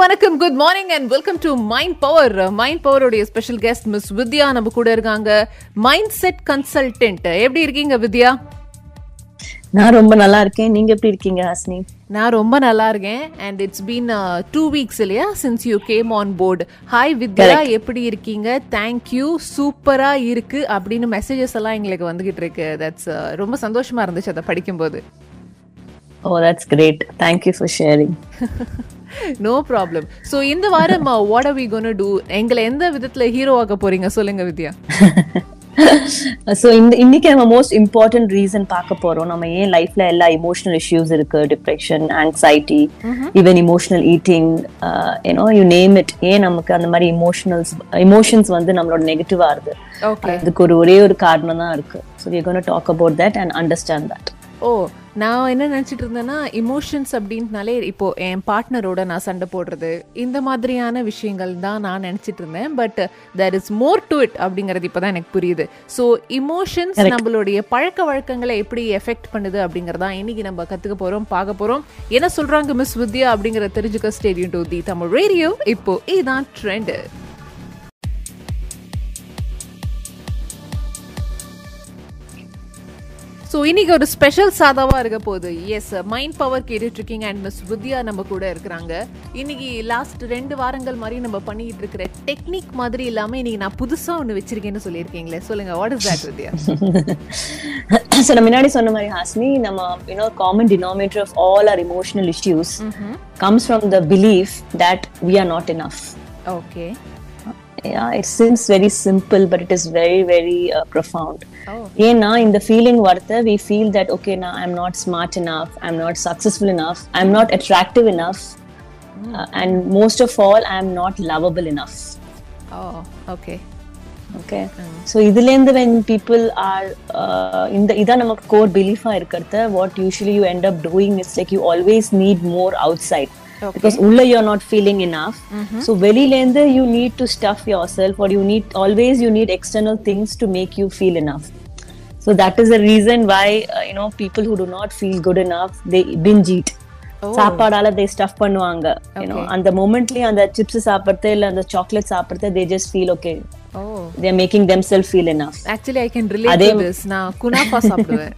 வணக்கம். Good morning and welcome to mind power mind பவருடைய special guest miss Vidya நம்ம கூட இருக்காங்க. மைண்ட் செட் கன்சல்டன்ட் எப்படி இருக்கீங்க வித்யா? நான் ரொம்ப நல்லா இருக்கேன். நீங்க எப்படி இருக்கீங்க ஹாஸ்னி? நான் ரொம்ப நல்லா இருக்கேன். And it's been two weeks இல்லையா? Since you came on board hi Vidya. எப்படி இருக்கீங்க? தேங்க்யூ சூப்பரா இருக்கு அப்படின்னு மெசேஜஸ் எல்லாம் எங்களுக்கு வந்துகிட்டு இருக்கு. தட்ஸ் ரொம்ப சந்தோஷமா இருந்துச்சு அதை படிக்கும்போது. ஓ that's great thank you for sharing no problem so இந்த வாரம் what are we gonna do எங்களை எந்த விதத்துல ஹீரோ ஆக்க போறீங்க? சொல்லுங்க வித்யா. ஸோ இந்த இன்னைக்கு நம்ம மோஸ்ட் இம்பார்ட்டன்ட் ரீசன் பார்க்க போறோம். நம்ம ஏன் லைஃப்ல எல்லா இமோஷனல் இஷ்யூஸ் இருக்கு? Depression anxiety even emotional eating you know you name it ஏன் நமக்கு அந்த மாதிரி இமோஷனல்ஸ் இமோஷன்ஸ் வந்து நம்மளோட நெகட்டிவா இருக்கு? ஓகே அதுக்கு ஒரு ஒரே ஒரு காரணம் தான் இருக்கு. So we gonna talk about that and understand that oh நான் என்ன நினச்சிட்டு இருந்தேன்னா இமோஷன்ஸ் அப்படின்ட்டுனாலே இப்போ என் பார்ட்னரோட நான் சண்டை போடுறது இந்த மாதிரியான விஷயங்கள் தான் நான் நினச்சிட்டு இருந்தேன். But there is more to it அப்படிங்கிறது இப்போ தான் எனக்கு புரியுது. ஸோ இமோஷன்ஸ் நம்மளுடைய பழக்க வழக்கங்களை எப்படி எஃபெக்ட் பண்ணுது அப்படிங்கிறதா இன்னைக்கு நம்ம கற்றுக்க போகிறோம் பார்க்க போகிறோம் என்ன சொல்கிறாங்க மிஸ் வித்யா அப்படிங்கிறத தெரிஞ்சுக்க stay tuned to the Tamil radio இப்போ இதுதான் ட்ரெண்டு ஸோ இன்னைக்கு ஒரு ஸ்பெஷல் சாதாவா இருக்க போகுது. எஸ் மைண்ட் பவர் கேட்டுட்டு இருக்கீங்க அண்ட் மிஸ் வித்யா நம்ம கூட இருக்கிறாங்க. இன்னைக்கு லாஸ்ட் ரெண்டு வாரங்கள் மாதிரி நம்ம பண்ணிட்டு இருக்கிற டெக்னிக் மாதிரி இல்லாம இன்னைக்கு நான் புதுசா ஒன்று வச்சிருக்கேன்னு சொல்லியிருக்கீங்களே. சொல்லுங்க what is that Vidya so நான் முன்னாடி சொன்ன மாதிரி ஹாஸ்னி நம்ம you know common denominator of all are emotional issues comes from the belief that we are not enough. Okay Yeah, it seems very simple, but it is very, very uh, profound. Oh ஏன்னா இந்த feeling வரத we feel that okay now I'm not smart enough, I'm not successful enough, I'm not attractive enough, uh, and most of all I'm not lovable enough. Oh okay okay so இதுலேருந்து when people are இந்த இதான் நமக்கு core பிலீஃபா இருக்கிறத what usually you end up doing it's like you always need more outside because உள்ள you are not feeling enough so வெளியிலேருந்து you need to stuff yourself or you need always you need external things to make you feel enough so that is the reason why you know people who do not feel good enough they binge eat சாப்பாடால they stuff பண்ணுவாங்க அந்த மொமெண்ட்லயே அந்த chips சாப்பிடுறது இல்ல அந்த chocolate சாப்பிடுறது they just feel okay they are making themselves feel enough. Actually I can relate to this நான் kunafa சாப்பிடுவேன்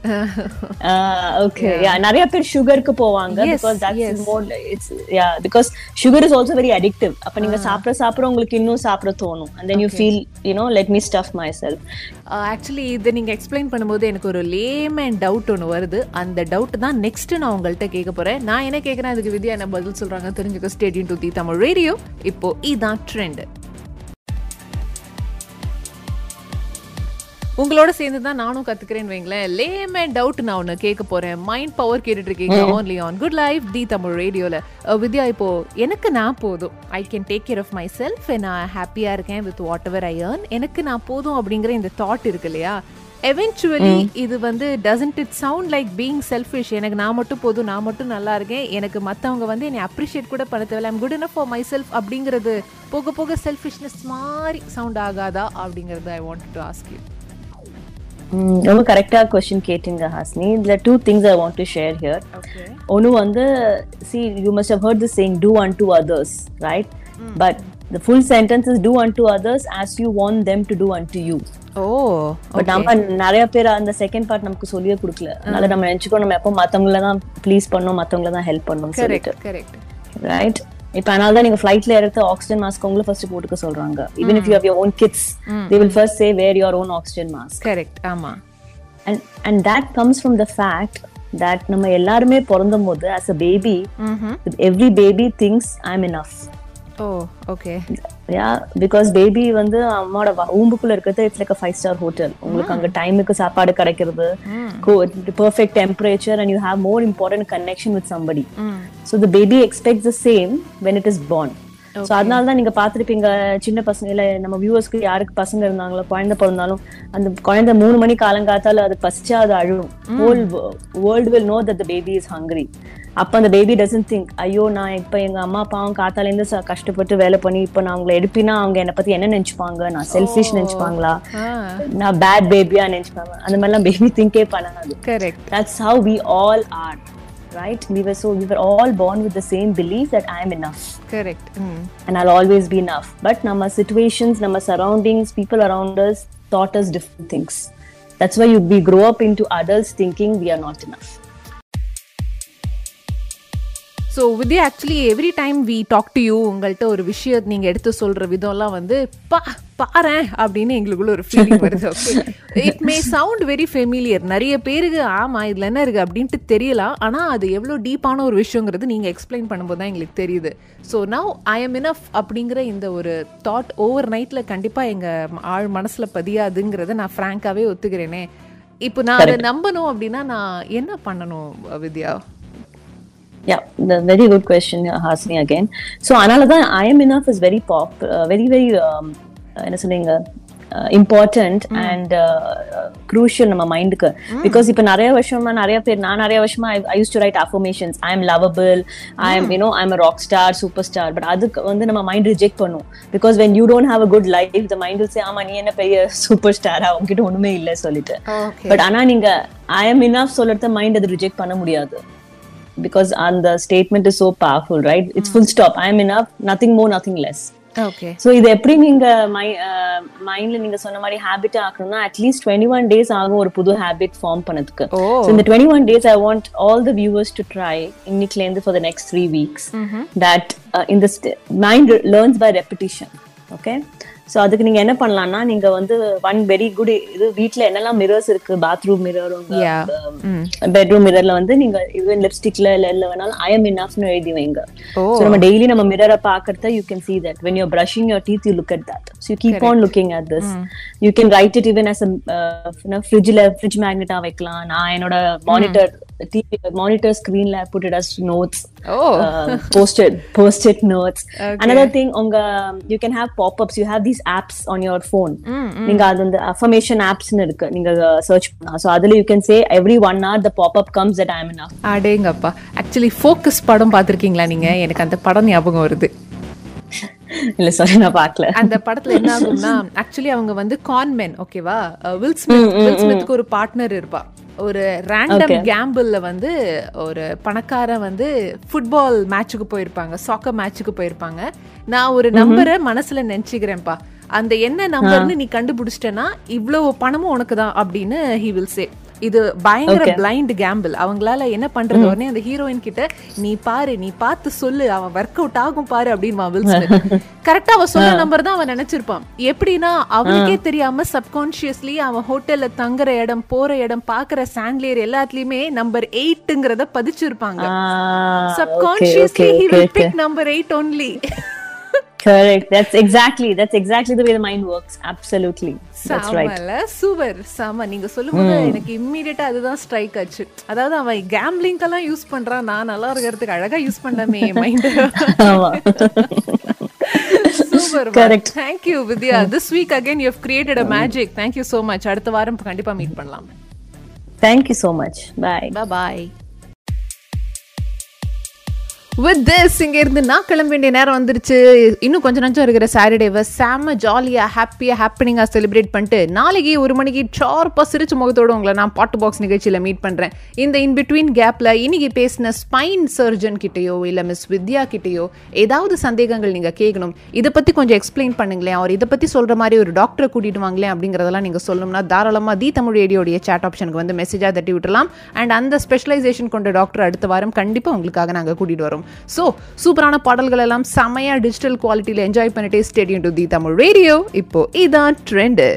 okay. Yeah. நிறைய பேர் சுகருக்கு போவாங்க that's yes. more it's yeah because sugar is also very addictive. அப்ப நீங்க சாப்பிட சாப்பிட உங்களுக்கு இன்னும் சாப்பிட தோணும் and then you feel you know let me stuff myself. Actually இதை நீங்க எக்ஸ்பிளைன் பண்ணும்போது எனக்கு ஒரு லேமன் டவுட் ஒன்று வருது. அந்த டவுட் தான் நெக்ஸ்ட் நான் உங்கள்கிட்ட கேட்க போறேன். நான் என்ன கேட்குறேன்? அதுக்கு வித்யா என்ன பதில் சொல்றாங்க தெரிஞ்சுக்க stay tuned to the Tamil radio இப்போ இதான் ட்ரெண்ட் உங்களோட சேர்ந்து தான் நானும் கத்துக்கிறேன்னு வைங்களேன். லேமன் டவுட் நான் ஒன்று கேட்க போறேன். மைண்ட் பவர் கேட்டுட்டு இருக்கீங்க only on good life the Tamil ரேடியோல. வித்யா இப்போ எனக்கு நான் போதும். I can take care of myself நான் ஹாப்பியா இருக்கேன் with whatever I earn எனக்கு நான் போதும் அப்படிங்கிற இந்த தாட் இருக்கு இல்லையா? எவென்ச்சுவலி இது வந்து doesn't it sound like being selfish எனக்கு நான் மட்டும் போதும் நான் மட்டும் நல்லா இருக்கேன். எனக்கு மற்றவங்க வந்து என்னை அப்ரிஷியேட் கூட பண்ண தேவையில்ல. I'm good enough for myself அப்படிங்கிறது போக போக செல்ஃபிஷ்னஸ் மாதிரி சவுண்ட் ஆகாதா அப்படிங்கிறது I want to ask you ரொம்ப கரெக்டா கொஸ்டின் கேட்டீங்க ஹாஸ்னி. இதுல two things I want to share here ஒன்னு வந்து see you must have heard the saying do unto others right but the full sentence is do unto others as you want them to do unto you oh but நம்ம நிறைய பேர் அந்த second part நமக்கு சொல்லியே கொடுக்கல. அதனால நம்ம நினைச்சுக்கோ நம்ம எப்போ மத்தவங்கள தான் ப்ளீஸ் பண்ணோம் மத்தவங்கள தான் ஹெல்ப் பண்ணோம் சொல்லிட்டு. ரைட் இப்ப அதனால தான் நீங்க ஃபிளைட்ல இறக்க ஆக்சிஜன் மாஸ்க் உங்களை ஃபர்ஸ்ட் போட்டுக்க சொல்றாங்க. Even if you have your own kids they will first say wear your own oxygen mask correct ஆமா. And and that comes from the fact that நம்ம எல்லாருமே பிறந்தும் போது as a baby every baby thinks I am enough okay yeah because baby வந்து அம்மாவோட ஊம்புக்குள்ள இருக்கிறது it's like five star hotel உங்களுக்கு அங்க டைமுக்கு சாப்பாடு கிடைக்கிறது perfect temperature and you have more important connection with somebody so the baby expect the same when it is born. ஸோ அதனால தான் நீங்க பார்த்துருப்பீங்க சின்ன பசங்க இல்ல நம்ம வியூவர்ஸ்க்கு யாருக்கு பசங்க இருந்தாங்களோ குழந்தை பிறந்தாலும் அந்த குழந்தை மூணு மணி காலங்காத்தால அது பசிச்சா அது அழுவும். Whole world will know that the baby is hungry அப்ப அந்த பேபி டசன்ட் திங்க் ஐயோ நான் இப்ப எங்க அம்மா அப்பாவும் காத்தால இருந்து ச- கஷ்டப்பட்டு வேலை பண்ணி இப்ப நான் அவங்களை எடுப்பினா அவங்க என்னை பத்தி என்ன நினைச்சுப்பாங்க நான் செல்ஃபிஷ் நினைச்சுப்பாங்களா ஆ நான் பேட் பேபியா நினைச்சுப்பாங்க அந்த மாதிரிலாம் பேபி திங்கே பண்ணாது correct that's how we all are right? We were so we were all born with the same belief that I am enough correct and I'll always be enough. But nama situations, nama surroundings, people around us taught us different things. That's why you, we grow up into adults thinking we are not enough. So Vidya actually every time we talk to you உங்கள்கிட்ட ஒரு விஷயம் நீங்கள் எடுத்து சொல்கிற விதம்லாம் வந்து பா பாரேன் அப்படின்னு எங்களுக்குள்ள ஒரு ஃபீலிங் வருது. Okay it may sound very familiar நிறைய பேருக்கு ஆமாம் இதில் என்ன இருக்குது அப்படின்ட்டு தெரியலாம். ஆனால் அது எவ்வளோ டீப்பான ஒரு விஷயங்கிறது நீங்கள் எக்ஸ்பிளைன் பண்ணும்போது தான் எங்களுக்கு தெரியுது. So now I am enough அப்படிங்கிற இந்த ஒரு தாட் ஓவர் நைட்டில் கண்டிப்பாக எங்கள் ஆள் மனசில் பதியாதுங்கிறத நான் ஃப்ராங்காகவே ஒத்துக்கிறேனே. இப்போ நான் அதை நம்பணும் அப்படின்னா நான் என்ன பண்ணணும் வித்யா? Yeah, the very good question, uh, Hasni again. So, Analada, I am enough is very pop, uh, very, very, um, என்ன சொல்லுங்க இம்பார்ட்டன்ட் அண்ட் க்ரூஷியல் நம்ம மைண்டுக்கு பிகாஸ் இப்போ நிறைய வருஷமா நிறைய பேர் நான் நிறைய வருஷமா I use to write affirmations I am lovable I am you know I am rock star super star but அதுக்கு வந்து நம்ம மைண்ட் ரிஜெக்ட் பண்ணும். Because when you don't have a good life the mind say ஆமா நீ என்ன பெரிய super ஸ்டாரா உங்ககிட்ட ஒண்ணுமே இல்லை சொல்லிட்டு. பட் ஆனா நீங்க ஐ எம் இனஃப் சொல்லிட்டு மைண்ட் அது ரிஜெக்ட் பண்ண முடியாது. Because and the statement is so powerful right? It's full stop. I am enough nothing more nothing less. So இது எப்படி நீங்க மைண்ட்ல நீங்க சொன்ன மாதிரி habit ஆக்கணும்னா at least twenty one days ஆகும் ஒரு புது ஹேபிட் ஃபார்ம் பண்ணதுக்கு. இந்த twenty one days I want all the viewers to try இன்னைக்குல இருந்து for the next three weeks that இந்த mind learns by repetition okay so அதுக்கு நீங்க என்ன பண்ணலாம்னா நீங்க வந்து ஒன் வெரி குட் இது வீட்ல என்னெல்லாம் மிரர்ஸ் இருக்கு? Bathroom mirror. பெட்ரூம் மிரர்ல வந்து நீங்க ஈவன் லிப்ஸ்டிக்ல இல்ல இல்ல வேணாலும் ஐ எம் இனஃப்னு எழுதி வைங்க. So நம்ம டெய்லி நம்ம மிரரை பாக்குறத you can see that. When you're brushing your teeth you look at that. So you keep on looking at this. You can write it even as a ஃப்ரிட்ஜ்ல fridge மேக்னெட்டா வைக்கலாம். நான் என்னோட மானிட்டர் டிவி மானிட்டர் ஸ்கிரீன்ல put it as notes oh uh, post-it post-it notes another thing உங்க you can have pop-ups you have these apps on your phone நீங்க அது வந்து affirmation apps னு இருக்கு நீங்க சர்ச் பண்ணலாம் so அதுல you can say every one hour the pop-up comes that I am enough அடேங்கப்பா ஆக்சுவலி ஃபோக்கஸ் படம் பார்த்திருக்கீங்களா நீங்க எனக்கு அந்த படம் ஞாபகம் வருது இல்ல சாரி நான் பார்க்கல. அந்த படத்துல என்ன ஆகும்னா ஆக்சுவலி அவங்க வந்து கான்மென் ஓகேவா வில் ஸ்மித் வில் ஸ்மித்க்கு ஒரு பார்ட்னர் இருப்பா. ஒரு ரேண்டம் கேம்பிள்ல வந்து ஒரு பணக்காரன் வந்து ஃபுட்பால் மேட்சுக்கு போயிருப்பாங்க சாக்கர் மேட்சுக்கு போயிருப்பாங்க. நான் ஒரு நம்பரை மனசுல நினைச்சுக்கிறேன்ப்பா. அந்த என்ன நம்பர்னு நீ கண்டுபிடிச்சிட்டேன்னா இவ்வளவு பணமும் உனக்கு தான் அப்படின்னு ஹி வில் சே இது பயங்கர பிளைண்ட் கேம்பிள் அவங்களால என்ன பண்றது? உடனே அந்த ஹீரோயின் கிட்ட நீ பாரு நீ பார்த்து சொல்லு. அவன் ஒர்க் அவுட் ஆகும் பாரு அப்படின்னு வில் ஸ்மித் கரெக்டா அவன் சொன்ன நம்பர் தான் அவன் நினைச்சிருப்பான். எப்படின்னா அவனுக்கே தெரியாம சப்கான்சியஸ்லி அவன் ஹோட்டல்ல தங்குற இடம் போற இடம் பாக்குற சாண்ட்லியர் எல்லாத்துலயுமே நம்பர் எயிட்ங்கிறத பதிச்சிருப்பாங்க. Subconsciously he will. Big number eight only Correct. That's exactly that's exactly the way the mind works. Absolutely. That's right. Super சாம நீங்க சொல்லும்போது எனக்கு இம்மிடியட்டா அதுதான் ஸ்ட்ரைக் ஆச்சு அதாவது அவன் கேம்லிங்கெல்லாம் யூஸ் பண்றான் நான் நல்லா இருக்கிறதுக்கு அழகா யூஸ் பண்ணமே மைண்ட் ஆமா. Super Correct. Thank you Vidya this week again you have created a magic thank you so much அடுத்த வாரம் கண்டிப்பா மீட் பண்ணலாம் Thank you so much. Bye. Bye with this இங்கே இருந்து நான் கிளம்ப வேண்டிய நேரம் வந்துருச்சு. இன்னும் கொஞ்ச நஞ்சம் இருக்கிற சாட்டர்டேவை செம்ம ஜாலியாக ஹாப்பியாக ஹாப்பினிங்காக செலிப்ரேட் பண்ணிட்டு நாளைக்கு ஒரு மணிக்கு ஷார்ப்பாக சிரிச்ச முகத்தோட உங்களை நான் பாட்டு பாக்ஸ் நிகழ்ச்சியில் மீட் பண்ணுறேன் இந்த இன் பிட்வீன் கேப்ல இன்னைக்கு பேசின ஸ்பைன் சர்ஜன் கிட்டேயோ இல்லை மிஸ் வித்யா கிட்டேயோ ஏதாவது சந்தேகங்கள் நீங்கள் கேட்கணும் இதை பற்றி கொஞ்சம் எக்ஸ்பிளைன் பண்ணுங்களேன். அவர் இதை பற்றி சொல்கிற மாதிரி ஒரு டாக்டரை கூட்டிட்டு வாங்களேன் அப்படிங்கிறதெல்லாம் நீங்கள் சொல்லணும்னா தாராளமாக தி தமிழ் ரேடியோடைய சேட் ஆப்ஷனுக்கு வந்து மெசேஜாக தட்டி விட்டுலாம் அண்ட் அந்த ஸ்பெஷலைசேஷன் கொண்ட டாக்டர் அடுத்த வாரம் கண்டிப்பாக உங்களுக்காக நாங்கள் கூட்டிகிட்டு வரோம். ஸோ சூப்பரான பாடல்கள் எல்லாம் செமையா டிஜிட்டல் குவாலிட்டியில என்ஜாய் பண்ணிட்டே stay tuned to the Tamil radio இப்போ இதான் ட்ரெண்டு